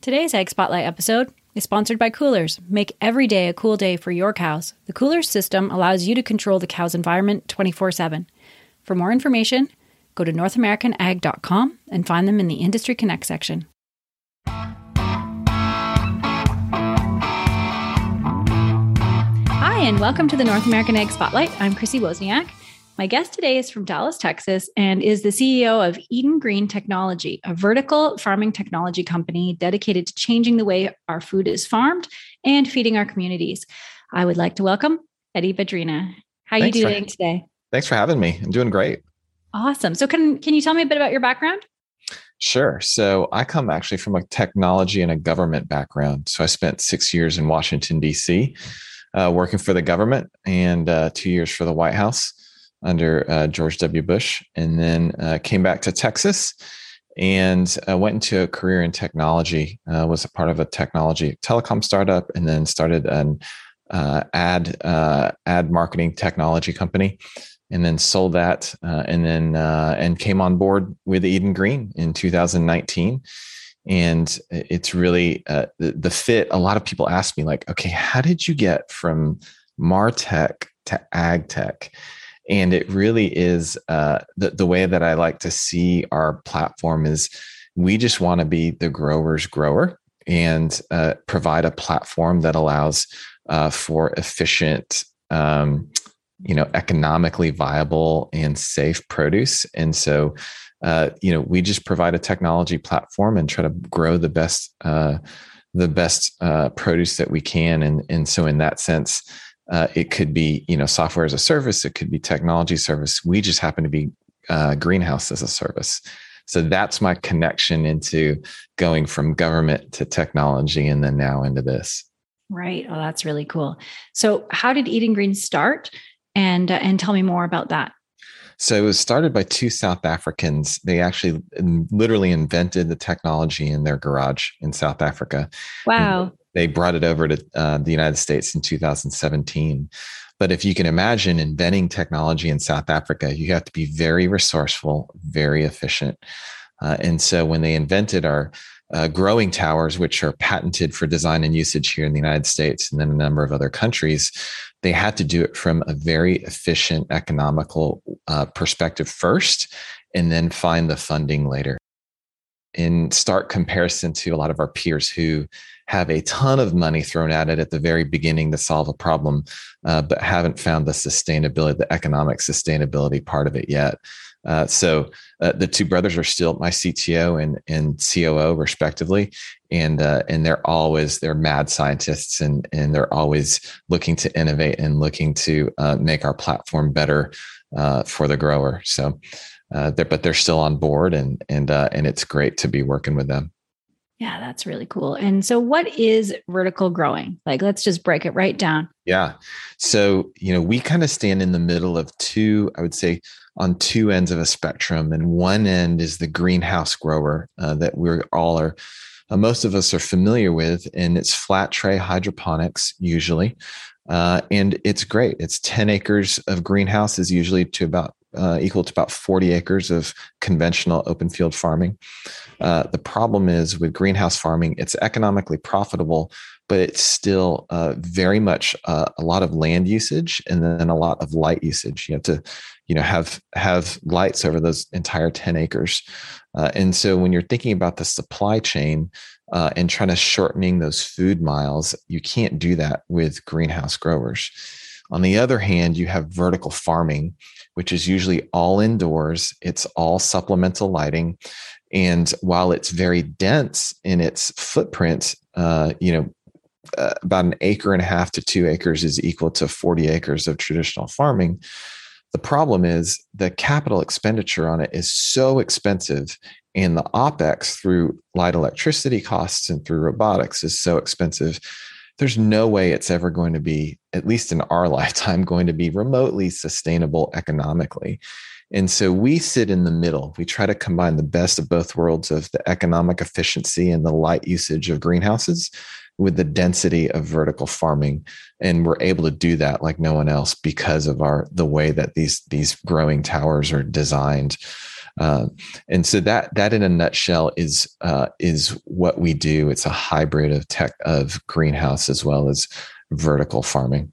Today's Ag Spotlight episode is sponsored by Coolers. Make every day a cool day for your cows. The Coolers system allows you to control the cow's environment 24 7. For more information, go to NorthAmericanAg.com and find them in the Industry Connect section. Hi, and welcome to the North American Ag Spotlight. I'm Chrissy Wozniak. My guest today is from Dallas, Texas, and is the CEO of Eden Green Technology, a vertical farming technology company dedicated to changing the way our food is farmed and feeding our communities. I would like to welcome Eddy Badrina. How are you doing for, today? Thanks for having me. I'm doing great. Awesome. So can can you tell me a bit about your background? Sure. So I come actually from a technology and a government background. So I spent six years in Washington D.C. Uh, working for the government and uh, two years for the White House under uh, George W. Bush, and then uh, came back to Texas and uh, went into a career in technology. Uh, was a part of a technology telecom startup, and then started an uh, ad uh, ad marketing technology company, and then sold that, and then and came on board with Eden Green in 2019 and it's really the, the, fit a lot of people ask me like okay how did you get from martech to ag tech and it really is uh, the, the way that i like to see our platform is we just want to be the grower's grower and uh, provide a platform that allows uh, for efficient um, you know economically viable and safe produce. And so uh, you know we just provide a technology platform and try to grow the best uh, the best uh, produce that we can. And and so in that sense uh, it could be, you know, software as a service. It could be technology service. We just happen to be uh, greenhouse as a service. So that's my connection into going from government to technology and then now into this. Right. Oh, that's really cool. So, how did Eden Green start? And uh, and tell me more about that. So it was started by two South Africans. They actually literally invented the technology in their garage in South Africa. Wow they brought it over to uh, the United States in 2017. But if you can imagine inventing technology in South Africa, you have to be very resourceful, very efficient. Uh, and so when they invented our uh, growing towers, which are patented for design and usage here in the United States and then a number of other countries, they had to do it from a very efficient, economical uh, perspective first, and then find the funding later. In stark comparison to a lot of our peers who have a ton of money thrown at it at the very beginning to solve a problem, uh, but haven't found the sustainability, the economic sustainability part of it yet. Uh, so uh, the two brothers are still my CTO and, and COO respectively, and uh, and they're always they're mad scientists and and they're always looking to innovate and looking to uh, make our platform better uh, for the grower. So, they're, but they're still on board, and and uh, and it's great to be working with them. Yeah, that's really cool. And so, what is vertical growing? Like, let's just break it right down. Yeah. So, you know, we kind of stand in the middle of two, I would say, on two ends of a spectrum. And one end is the greenhouse grower uh, that we all are, uh, most of us are familiar with, and it's flat tray hydroponics usually. Uh, and it's great. It's 10 acres of greenhouses, usually to about uh, equal to about 40 acres of conventional open field farming. Uh, the problem is with greenhouse farming, it's economically profitable, but it's still uh, very much uh, a lot of land usage and then a lot of light usage. You have to, you know, have have lights over those entire 10 acres. Uh, and so when you're thinking about the supply chain uh, and trying to shortening those food miles, you can't do that with greenhouse growers. On the other hand, you have vertical farming, which is usually all indoors. It's all supplemental lighting. And while it's very dense in its footprint, uh, you know, uh, about an acre and a half to two acres is equal to 40 acres of traditional farming. The problem is the capital expenditure on it is so expensive, and the OPEX through light electricity costs and through robotics is so expensive. There's no way it's ever going to be, at least in our lifetime, going to be remotely sustainable economically. And so we sit in the middle. We try to combine the best of both worlds of the economic efficiency and the light usage of greenhouses with the density of vertical farming and we're able to do that like no one else because of our the way that these these growing towers are designed Uh, and so that that in a nutshell is uh, is what we do. It's a hybrid of tech of greenhouse as well as vertical farming.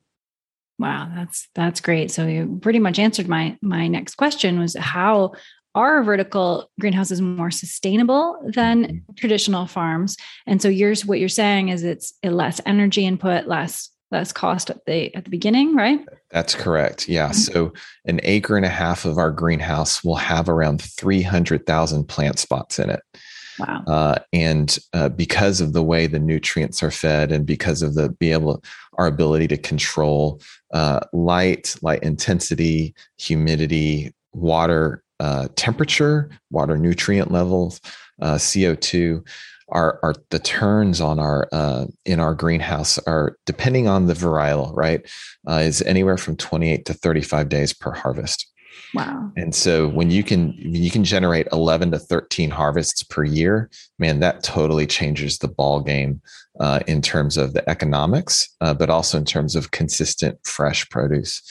Wow, that's that's great. So you pretty much answered my my next question was how are vertical greenhouses more sustainable than mm-hmm. traditional farms? And so yours what you're saying is it's less energy input, less less cost at the at the beginning, right? That's correct. Yeah. Mm-hmm. So an acre and a half of our greenhouse will have around 300,000 plant spots in it. Wow. Uh, and uh, because of the way the nutrients are fed and because of the be able our ability to control uh, light, light intensity, humidity, water uh, temperature, water nutrient levels, uh, CO2, our, our the turns on our uh, in our greenhouse are depending on the varietal, right, uh, is anywhere from 28 to 35 days per harvest. Wow. And so when you can you can generate 11 to 13 harvests per year, man, that totally changes the ball game uh, in terms of the economics, uh, but also in terms of consistent fresh produce.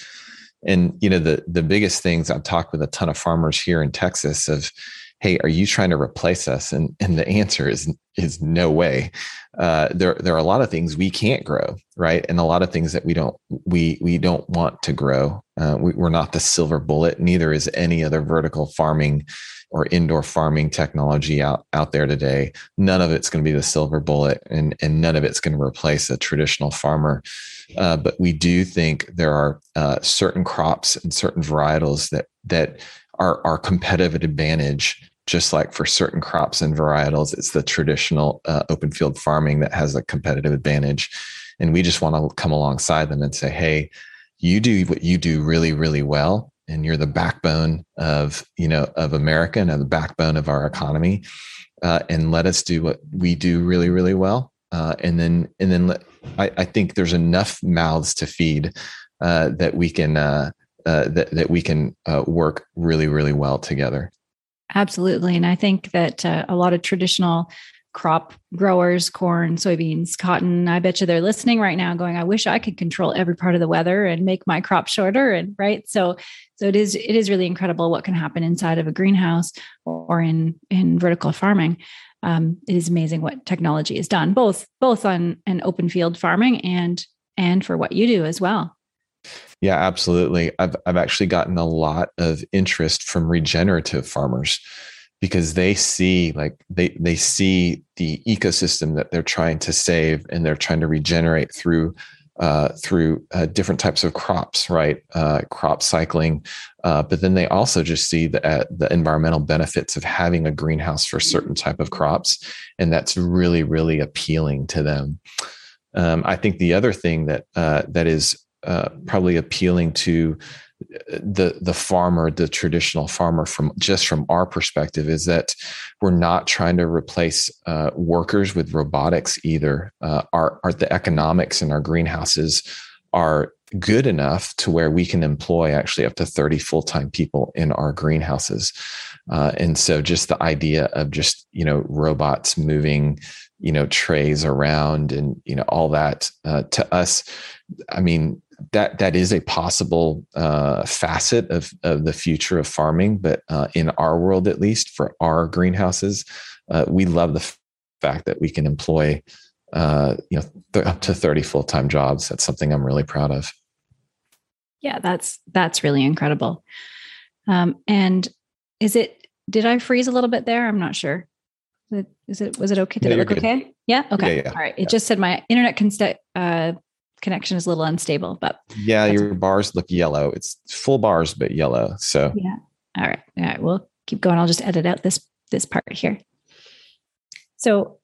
And you know the the biggest things I've talked with a ton of farmers here in Texas of hey, are you trying to replace us? And and the answer is is no way. Uh, there there are a lot of things we can't grow, right? And a lot of things that we don't we we don't want to grow. Uh, we, we're not the silver bullet. Neither is any other vertical farming or indoor farming technology out out there today. None of it's going to be the silver bullet, and and none of it's going to replace a traditional farmer. Uh, but we do think there are uh, certain crops and certain varietals that that are our competitive advantage just like for certain crops and varietals, it's the traditional uh, open field farming that has a competitive advantage. And we just want to come alongside them and say, hey, you do what you do really, really well. And you're the backbone of, you know, of America and the backbone of our economy. Uh, and let us do what we do really, really well. Uh, and then, and then let, I, I, think there's enough mouths to feed uh, that we can, uh, uh, that, that we can work really, really well together. Absolutely. And I think that uh, a lot of traditional crop growers, corn, soybeans, cotton, I bet you they're listening right now going, I wish I could control every part of the weather and make my crop shorter. And right. So so it is it is really incredible what can happen inside of a greenhouse or in in vertical farming. Um, it is amazing what technology has done, both both on an open field farming and and for what you do as well. Yeah, absolutely. I've I've actually gotten a lot of interest from regenerative farmers because they see like they they see the ecosystem that they're trying to save and they're trying to regenerate through uh, through uh, different types of crops, right? Uh, crop cycling, uh, but then they also just see the uh, the environmental benefits of having a greenhouse for certain type of crops, and that's really really appealing to them. Um, I think the other thing that uh, that is probably appealing to the the farmer, the traditional farmer, from just from our perspective, is that we're not trying to replace uh, workers with robotics either. Uh, our, our the economics in our greenhouses are good enough to where we can employ actually up to 30 full-time people in our greenhouses uh, and so just the idea of just you know robots moving you know trays around and you know all that uh, to us i mean that that is a possible uh, facet of, of the future of farming. But uh, in our world, at least for our greenhouses, uh, we love the f- fact that we can employ uh, you know th- up to thirty full time jobs. That's something I'm really proud of. Yeah, that's that's really incredible. Um, and is it? Did I freeze a little bit there? I'm not sure. Is it, is it was it okay? Did yeah, it look okay? Yeah. Okay. Yeah, yeah, All right. It just said my internet can stay. uh, connection is a little unstable, but yeah, your bars look yellow. It's full bars, but yellow. So yeah. All right. All right. We'll keep going. I'll just edit out this this part here. So,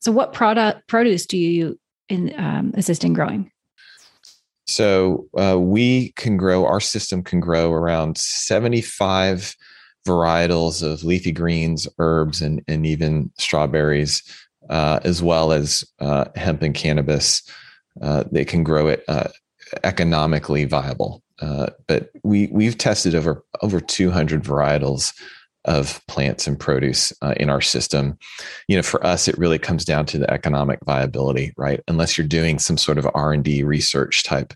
so what product produce do you in um, assist in growing? So uh, we can grow. Our system can grow around seventy five varietals of leafy greens, herbs, and and even strawberries, uh, as well as uh, hemp and cannabis uh, they can grow it uh, economically viable. Uh, but we we've tested over over 200 varietals of plants and produce uh, in our system. You know, for us, it really comes down to the economic viability, right? Unless you're doing some sort of R and D research type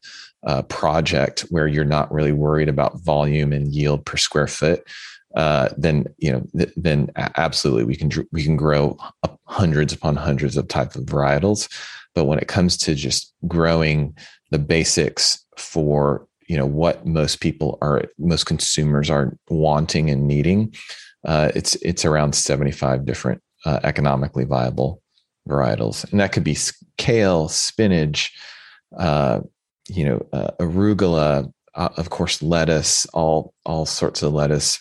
uh, project where you're not really worried about volume and yield per square foot. uh, then you know th- then absolutely we can we can grow hundreds upon hundreds of types of varietals. But when it comes to just growing the basics for you know what most people are most consumers are wanting and needing, uh, it's it's around seventy five different uh, economically viable varietals, and that could be kale, spinach, uh, you know, uh, arugula, uh, of course, lettuce, all all sorts of lettuce,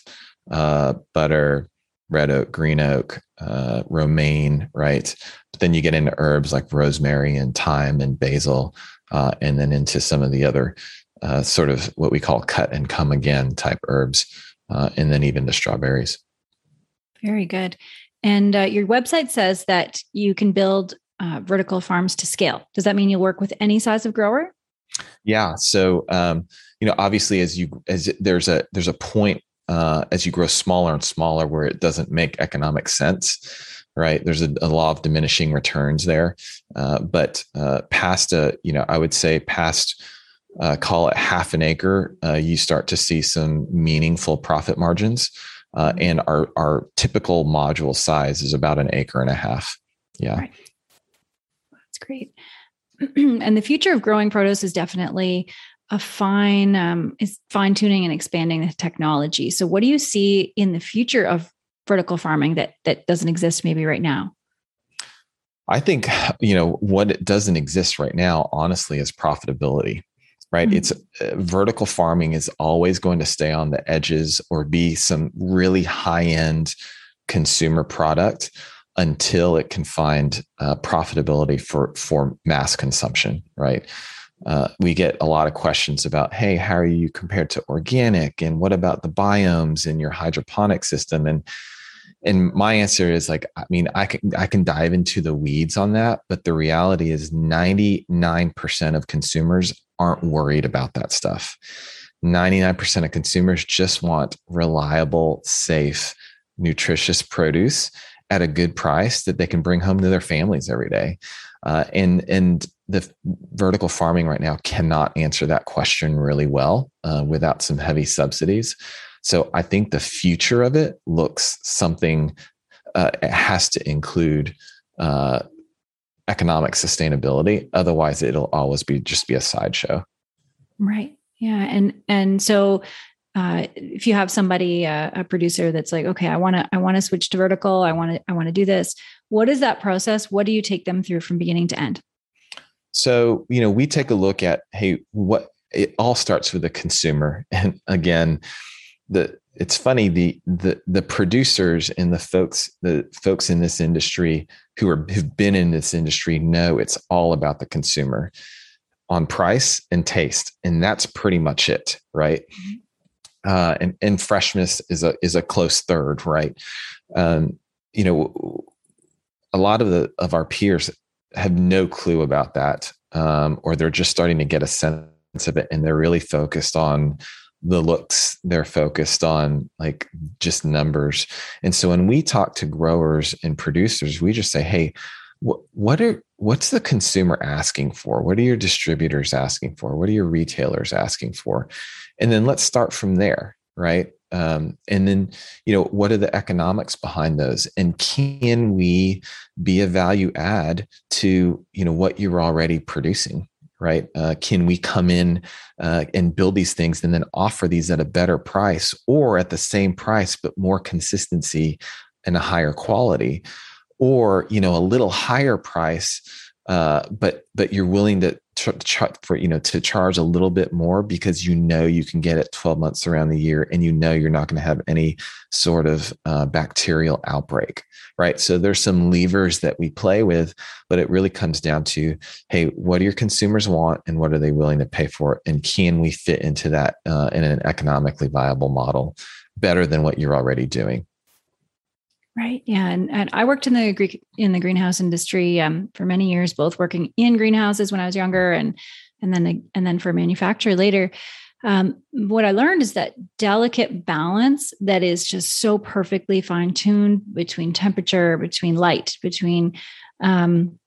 uh, butter, red oak, green oak, uh, romaine, right? But then you get into herbs like rosemary and thyme and basil, uh, and then into some of the other uh, sort of what we call cut and come again type herbs, uh, and then even the strawberries. Very good. And uh, your website says that you can build uh, vertical farms to scale. Does that mean you'll work with any size of grower? Yeah. So, um, you know, obviously, as you as there's a there's a point uh, as you grow smaller and smaller where it doesn't make economic sense. Right. There's a, a law of diminishing returns there. Uh, but uh, past a, you know, I would say past uh, call it half an acre, uh, you start to see some meaningful profit margins. Uh, mm-hmm. and our our typical module size is about an acre and a half. Yeah. Right. That's great. and the future of growing produce is definitely a fine um, is fine tuning and expanding the technology. So, what do you see in the future of vertical farming that that doesn't exist maybe right now? I think you know what doesn't exist right now, honestly, is profitability. Right? Mm-hmm. It's uh, vertical farming is always going to stay on the edges or be some really high end consumer product until it can find uh, profitability for for mass consumption right uh, we get a lot of questions about hey how are you compared to organic? And what about the biomes in your hydroponic system? And and my answer is like i mean i can i can dive into the weeds on that but the reality is 99% of consumers aren't worried about that stuff. 99% of consumers just want reliable safe nutritious produce at a good price that they can bring home to their families every day. Uh, and and the vertical farming right now cannot answer that question really well uh, without some heavy subsidies. So I think the future of it looks something. Uh, it has to include uh, economic sustainability. Otherwise, it'll always be just be a sideshow. Right. Yeah. And and so uh, if you have somebody uh, a producer that's like okay i want to i want to switch to vertical i want to i want to do this what is that process what do you take them through from beginning to end so you know we take a look at hey what it all starts with the consumer. And again the it's funny the the the producers and the folks the folks in this industry who are who've been in this industry know it's all about the consumer on price and taste. And that's pretty much it right? Mm-hmm. Uh, and, and freshness is a is a close third, right? Um, you know, a lot of the of our peers have no clue about that, um, or they're just starting to get a sense of it, and they're really focused on the looks. They're focused on like just numbers, and so when we talk to growers and producers, we just say, "Hey, what what are what's the consumer asking for? What are your distributors asking for? What are your retailers asking for?" and then let's start from there right um, and then you know what are the economics behind those? And can we be a value add to you know what you're already producing right? Uh, can we come in uh, and build these things and then offer these at a better price or at the same price but more consistency and a higher quality? Or you know a little higher price uh, but but you're willing to for you know to charge a little bit more because you know you can get it 12 months around the year and you know you're not going to have any sort of uh, bacterial outbreak right? So there's some levers that we play with but it really comes down to hey what do your consumers want and what are they willing to pay for? And can we fit into that uh, in an economically viable model better than what you're already doing Right. Yeah. And, and I worked in the Greek in the greenhouse industry um, for many years, both working in greenhouses when I was younger and and then and then for a manufacturer later. Um, what I learned is that delicate balance that is just so perfectly fine tuned between temperature, between light, between um,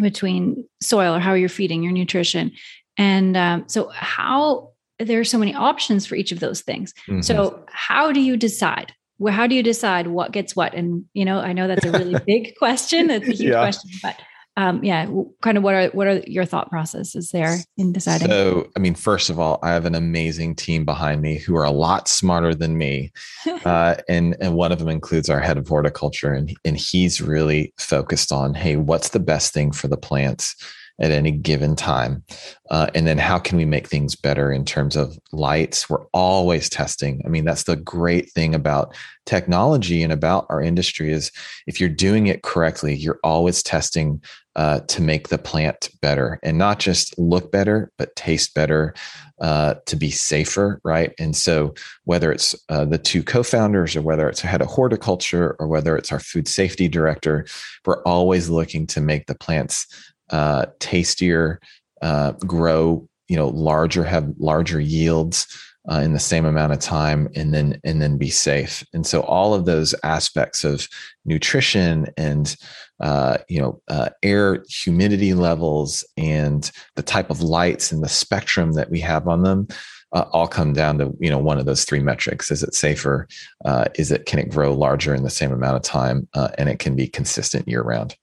between soil or how you're feeding your nutrition. And um, so, how there are so many options for each of those things. Mm-hmm. So, how do you decide well, how do you decide what gets what? And you know, I know that's a really big question. It's a huge yeah. question, but um, yeah, kind of what are what are your thought processes there in deciding? So, I mean, first of all, I have an amazing team behind me who are a lot smarter than me, uh, and and one of them includes our head of horticulture, and and he's really focused on, hey, what's the best thing for the plants at any given time, uh, and then how can we make things better in terms of lights? We're always testing. I mean, that's the great thing about technology and about our industry is if you're doing it correctly, you're always testing uh, to make the plant better and not just look better, but taste better, uh, to be safer, right? And so, whether it's uh, the two co founders or whether it's head of horticulture or whether it's our food safety director, we're always looking to make the plants uh, tastier, uh, grow, you know, larger, have larger yields. Uh, in the same amount of time and then and then be safe and so all of those aspects of nutrition and uh, you know, uh, air humidity levels and the type of lights and the spectrum that we have on them uh, all come down to you know one of those three metrics: is it safer? Uh, is it can it grow larger in the same amount of time, uh, and it can be consistent year round?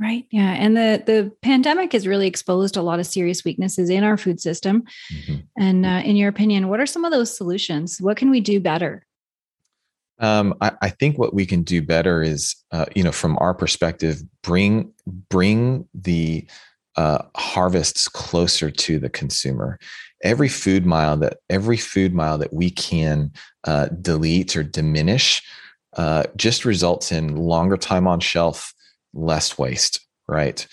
Right. Yeah. And the the pandemic has really exposed a lot of serious weaknesses in our food system. Mm-hmm. And uh, in your opinion, what are some of those solutions? What can we do better? Um, I, I, think what we can do better is, uh, you know, from our perspective, bring bring the uh, harvests closer to the consumer. Every food mile that every food mile that we can uh, delete or diminish uh, just results in longer time on shelf, less waste. Right.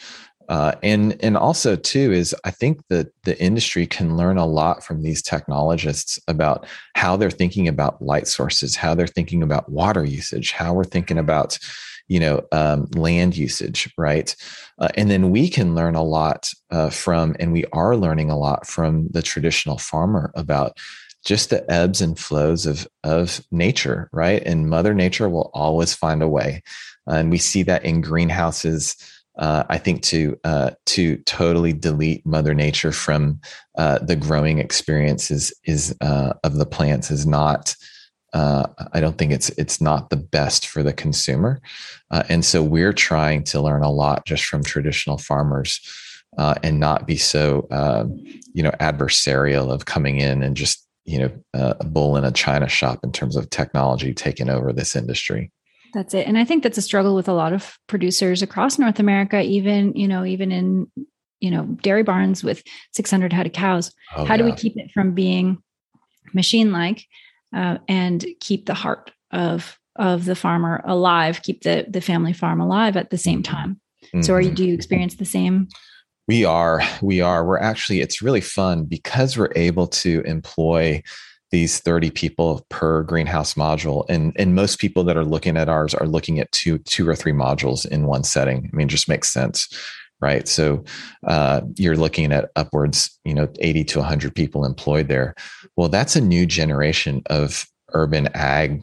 Uh, and and also too is I think that the industry can learn a lot from these technologists about how they're thinking about light sources, how they're thinking about water usage, how we're thinking about you know um, land usage, right? Uh, and then we can learn a lot uh, from, and we are learning a lot from the traditional farmer about just the ebbs and flows of of nature, right? And Mother Nature will always find a way, and we see that in greenhouses uh, I think to uh, to totally delete Mother Nature from uh, the growing experience is, uh, of the plants is not. Uh, I don't think it's it's not the best for the consumer, uh, and so we're trying to learn a lot just from traditional farmers, and not be so you know adversarial of coming in and just you know a bull in a china shop in terms of technology taking over this industry. That's it. And I think that's a struggle with a lot of producers across North America, even, you know, even in, you know, dairy barns with 600 head of cows. Oh, How yeah. do we keep it from being machine like uh, and keep the heart of of the farmer alive, keep the the family farm alive at the same time? Mm-hmm. So are you mm-hmm. do you experience the same we are we are we're actually it's really fun because we're able to employ these 30 people per greenhouse module and and most people that are looking at ours are looking at two two or three modules in one setting. I mean just makes sense right? So uh, you're looking at upwards you know 80 to 100 people employed there. Well that's a new generation of urban ag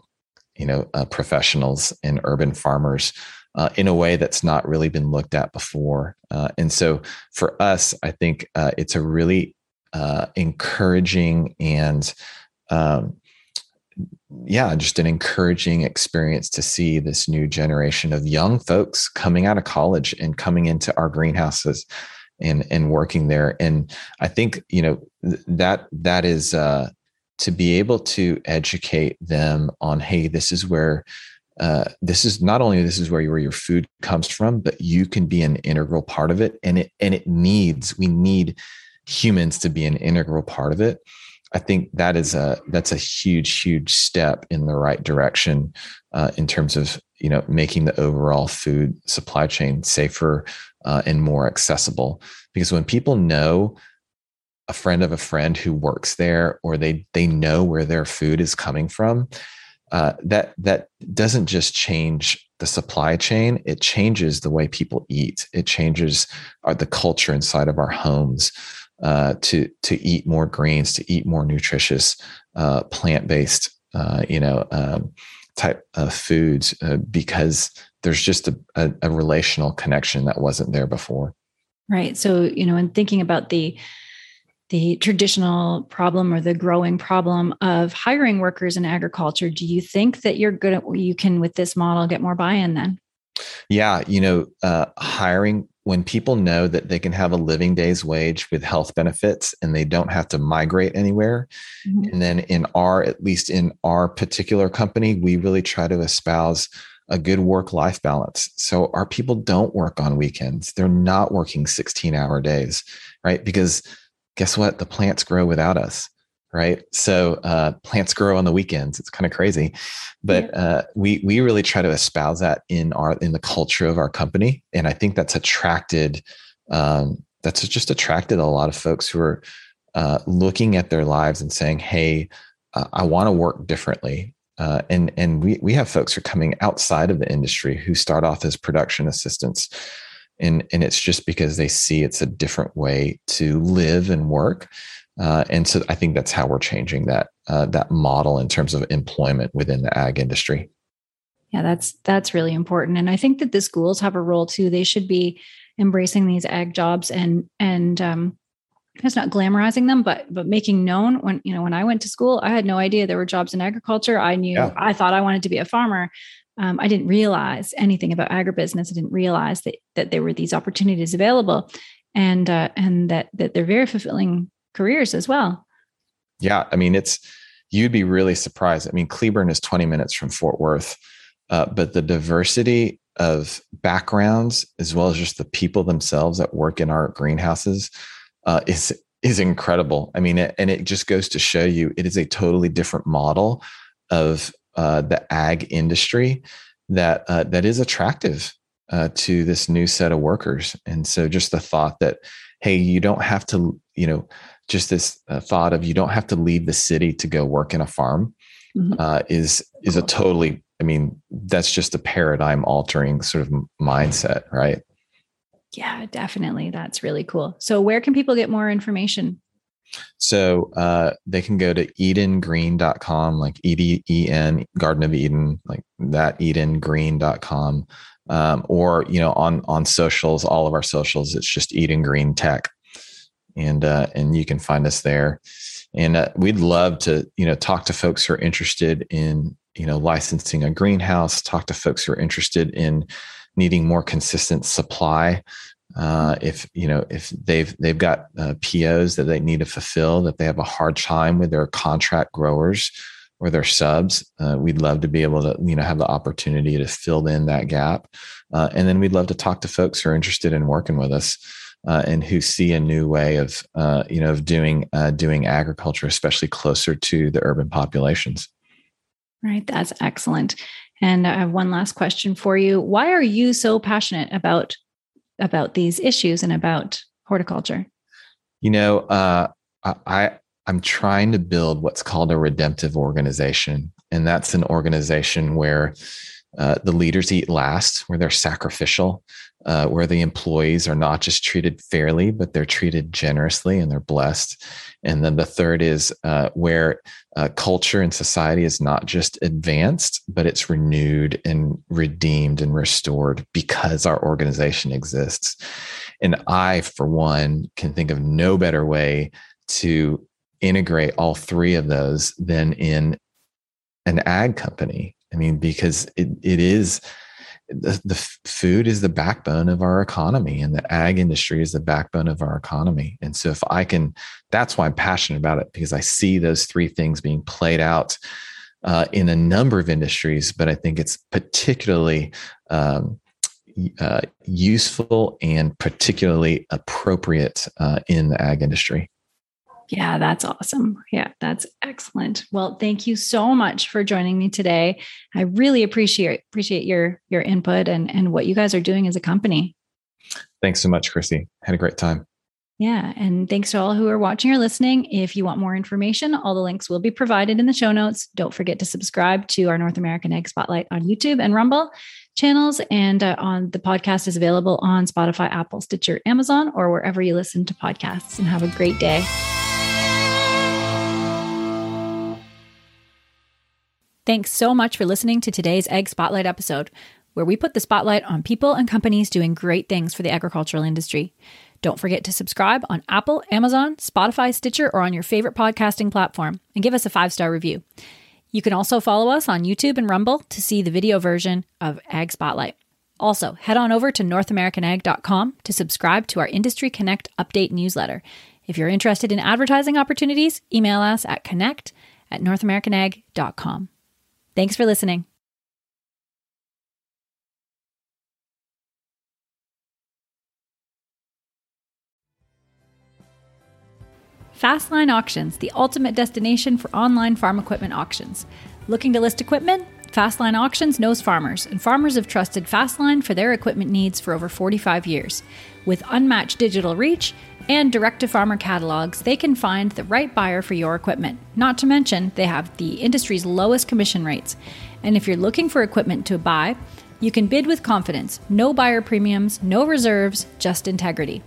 you know uh, professionals and urban farmers uh, in a way that's not really been looked at before. Uh, and so for us i think uh, it's a really uh, encouraging and um, yeah, just an encouraging experience to see this new generation of young folks coming out of college and coming into our greenhouses and and working there. And I think you know that that is uh, to be able to educate them on, hey, this is where uh, this is not only this is where, you, where your food comes from, but you can be an integral part of it, and it and it needs we need humans to be an integral part of it I think that is a that's a huge, huge step in the right direction uh, in terms of you know making the overall food supply chain safer uh, and more accessible. Because when people know a friend of a friend who works there, or they they know where their food is coming from, uh, that that doesn't just change the supply chain; it changes the way people eat. It changes our, uh, the culture inside of our homes uh, to to eat more greens, to eat more nutritious uh, plant based, uh, you know, um, type of foods uh, because there's just a, a, a, relational connection that wasn't there before. Right. So you know, in thinking about the the traditional problem or the growing problem of hiring workers in agriculture. Do you think that you're good at you can with this model get more buy-in then? Yeah, you know, uh, hiring when people know that they can have a living day's wage with health benefits and they don't have to migrate anywhere. Mm-hmm. And then in our, at least in our particular company, we really try to espouse a good work life balance. So our people don't work on weekends. They're not working 16 hour days, right? Because guess what? The plants grow without us right? So uh, plants grow on the weekends. It's kind of crazy, but yeah. uh, we we really try to espouse that in our in the culture of our company, and I think that's attracted um, that's just attracted a lot of folks who are uh, looking at their lives and saying, "Hey, uh, I want to work differently." Uh, and and we we have folks who are coming outside of the industry who start off as production assistants. And, and it's just because they see it's a different way to live and work uh, and so I think that's how we're changing that uh, that model in terms of employment within the ag industry. Yeah, that's that's really important, and I think that the schools have a role too. They should be embracing these ag jobs and and um, it's not glamorizing them, but but making known when you know when I went to school, I had no idea there were jobs in agriculture. I knew yeah. I thought I wanted to be a farmer. Um, I didn't realize anything about agribusiness. I didn't realize that that there were these opportunities available, and uh, and that that they're very fulfilling careers as well. Yeah, I mean, it's you'd be really surprised. I mean, Cleburne is 20 minutes from Fort Worth, uh, but the diversity of backgrounds as well as just the people themselves that work in our greenhouses uh, is is incredible. I mean, it, and it just goes to show you it is a totally different model of uh, the ag industry that uh, that is attractive uh, to this new set of workers. And so, just the thought that hey, you don't have to, you know, just this uh, thought of you don't have to leave the city to go work in a farm mm-hmm. uh, is is a totally i mean that's just a paradigm altering sort of mindset right? Yeah definitely. That's really cool. So where can people get more information so uh, they can go to edengreen.com like e-d-e-n garden of eden like that edengreen.com um, or you know on on socials all of our socials it's just eden green tech and uh, and you can find us there. And uh, we'd love to you know talk to folks who are interested in you know licensing a greenhouse. Talk to folks who are interested in needing more consistent supply. Uh, if you know if they've they've got uh, POs that they need to fulfill, that they have a hard time with their contract growers or their subs, uh, we'd love to be able to you know have the opportunity to fill in that gap. Uh, and then we'd love to talk to folks who are interested in working with us uh, and who see a new way of uh, you know of doing doing agriculture, especially closer to the urban populations. Right, that's excellent. And I have one last question for you. Why are you so passionate about about these issues and about horticulture? You know, uh, I I'm trying to build what's called a redemptive organization, and that's an organization where uh, the leaders eat last, where they're sacrificial, uh, where the employees are not just treated fairly, but they're treated generously and they're blessed. And then the third is uh, where uh, culture and society is not just advanced, but it's renewed and redeemed and restored because our organization exists. And I, for one, can think of no better way to integrate all three of those than in an ag company. I mean, because it, it is the, the food is the backbone of our economy and the ag industry is the backbone of our economy. And so if I can, that's why I'm passionate about it because I see those three things being played out uh, in a number of industries, but I think it's particularly um, uh, useful and particularly appropriate uh, in the ag industry. Yeah, that's awesome. Yeah, that's excellent. Well, thank you so much for joining me today. I really appreciate appreciate your your input and and what you guys are doing as a company. Thanks so much, Chrissy. Had a great time. Yeah. And thanks to all who are watching or listening. If you want more information, all the links will be provided in the show notes. Don't forget to subscribe to our North American Ag Spotlight on YouTube and Rumble channels. And uh, on the podcast is available on Spotify, Apple, Stitcher, Amazon, or wherever you listen to podcasts. And have a great day. Thanks so much for listening to today's Ag Spotlight episode, where we put the spotlight on people and companies doing great things for the agricultural industry. Don't forget to subscribe on Apple, Amazon, Spotify, Stitcher, or on your favorite podcasting platform and give us a five star review. You can also follow us on YouTube and Rumble to see the video version of Ag Spotlight. Also, head on over to NorthAmericanAg.com to subscribe to our Industry Connect update newsletter. If you're interested in advertising opportunities, email us at connect at NorthAmericanAg.com. Thanks for listening. Fastline Auctions, the ultimate destination for online farm equipment auctions. Looking to list equipment? Fastline Auctions knows farmers, and farmers have trusted Fastline for their equipment needs for over 45 years. With unmatched digital reach and direct to farmer catalogs, they can find the right buyer for your equipment. Not to mention, they have the industry's lowest commission rates. And if you're looking for equipment to buy, you can bid with confidence. No buyer premiums, no reserves, just integrity.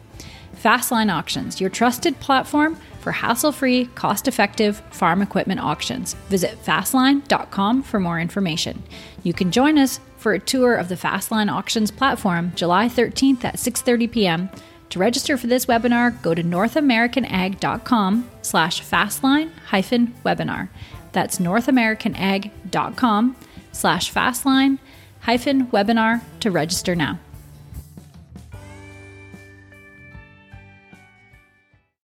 Fastline Auctions, your trusted platform for hassle free, cost effective farm equipment auctions. Visit fastline.com for more information. You can join us for a tour of the Fastline Auctions platform July 13th at 6:30 p.m. To register for this webinar, go to northamericanag.com slash fastline hyphen webinar. That's northamericanag.com slash fastline hyphen webinar to register now.